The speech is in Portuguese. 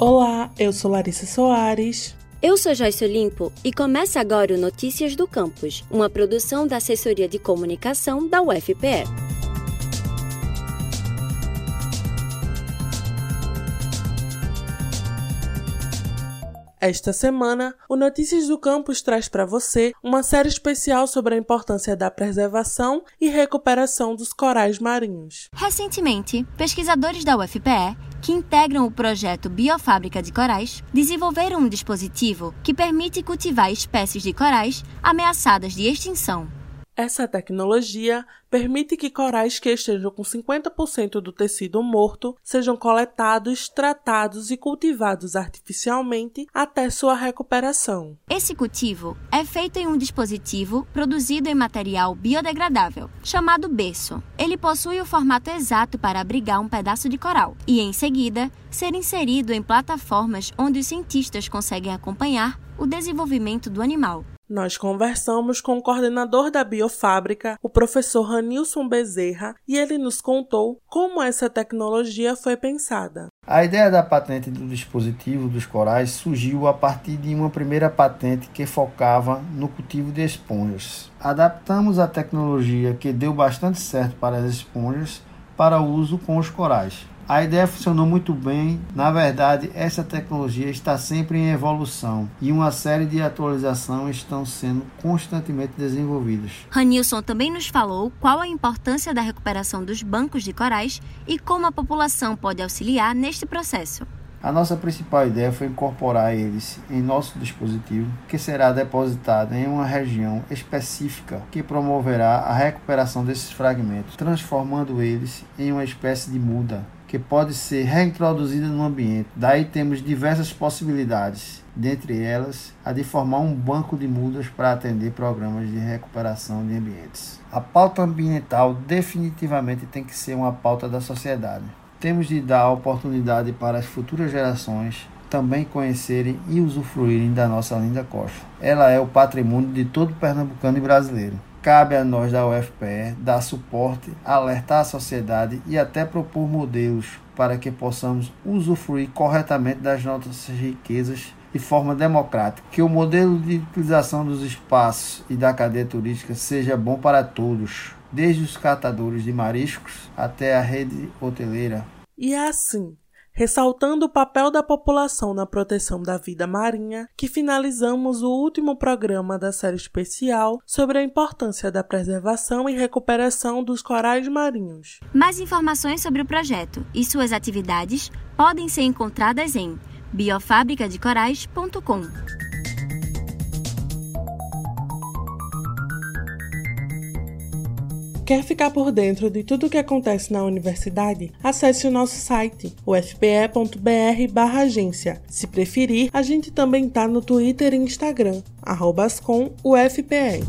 Olá, eu sou Larissa Soares. Eu sou Joyce Olimpo e começa agora o Notícias do Campus, uma produção da Assessoria de Comunicação da UFPE. Esta semana, o Notícias do Campus traz para você uma série especial sobre a importância da preservação e recuperação dos corais marinhos. Recentemente, pesquisadores da UFPE, que integram o projeto Biofábrica de Corais, desenvolveram um dispositivo que permite cultivar espécies de corais ameaçadas de extinção. Essa tecnologia permite que corais que estejam com 50% do tecido morto sejam coletados, tratados e cultivados artificialmente até sua recuperação. Esse cultivo é feito em um dispositivo produzido em material biodegradável, chamado berço. Ele possui o formato exato para abrigar um pedaço de coral e, em seguida, ser inserido em plataformas onde os cientistas conseguem acompanhar o desenvolvimento do animal. Nós conversamos com o coordenador da biofábrica, o professor Ranilson Bezerra, e ele nos contou como essa tecnologia foi pensada. A ideia da patente do dispositivo dos corais surgiu a partir de uma primeira patente que focava no cultivo de esponjas. Adaptamos a tecnologia que deu bastante certo para as esponjas para uso com os corais. A ideia funcionou muito bem. Na verdade, essa tecnologia está sempre em evolução e uma série de atualizações estão sendo constantemente desenvolvidas. Ranilson também nos falou qual a importância da recuperação dos bancos de corais e como a população pode auxiliar neste processo. A nossa principal ideia foi incorporar eles em nosso dispositivo, que será depositado em uma região específica que promoverá a recuperação desses fragmentos, transformando eles em uma espécie de muda que pode ser reintroduzida no ambiente. Daí temos diversas possibilidades, dentre elas a de formar um banco de mudas para atender programas de recuperação de ambientes. A pauta ambiental definitivamente tem que ser uma pauta da sociedade. Temos de dar a oportunidade para as futuras gerações também conhecerem e usufruírem da nossa linda costa. Ela é o patrimônio de todo pernambucano e brasileiro. Cabe a nós da UFPE dar suporte, alertar a sociedade e até propor modelos para que possamos usufruir corretamente das nossas riquezas de forma democrática. Que o modelo de utilização dos espaços e da cadeia turística seja bom para todos, desde os catadores de mariscos até a rede hoteleira. E é assim ressaltando o papel da população na proteção da vida marinha, que finalizamos o último programa da série especial sobre a importância da preservação e recuperação dos corais marinhos. Mais informações sobre o projeto e suas atividades podem ser encontradas em biofabricadecorais.com. Quer ficar por dentro de tudo o que acontece na universidade? Acesse o nosso site, ufpe.br/agência. Se preferir, a gente também está no Twitter e Instagram, @ascomufpe.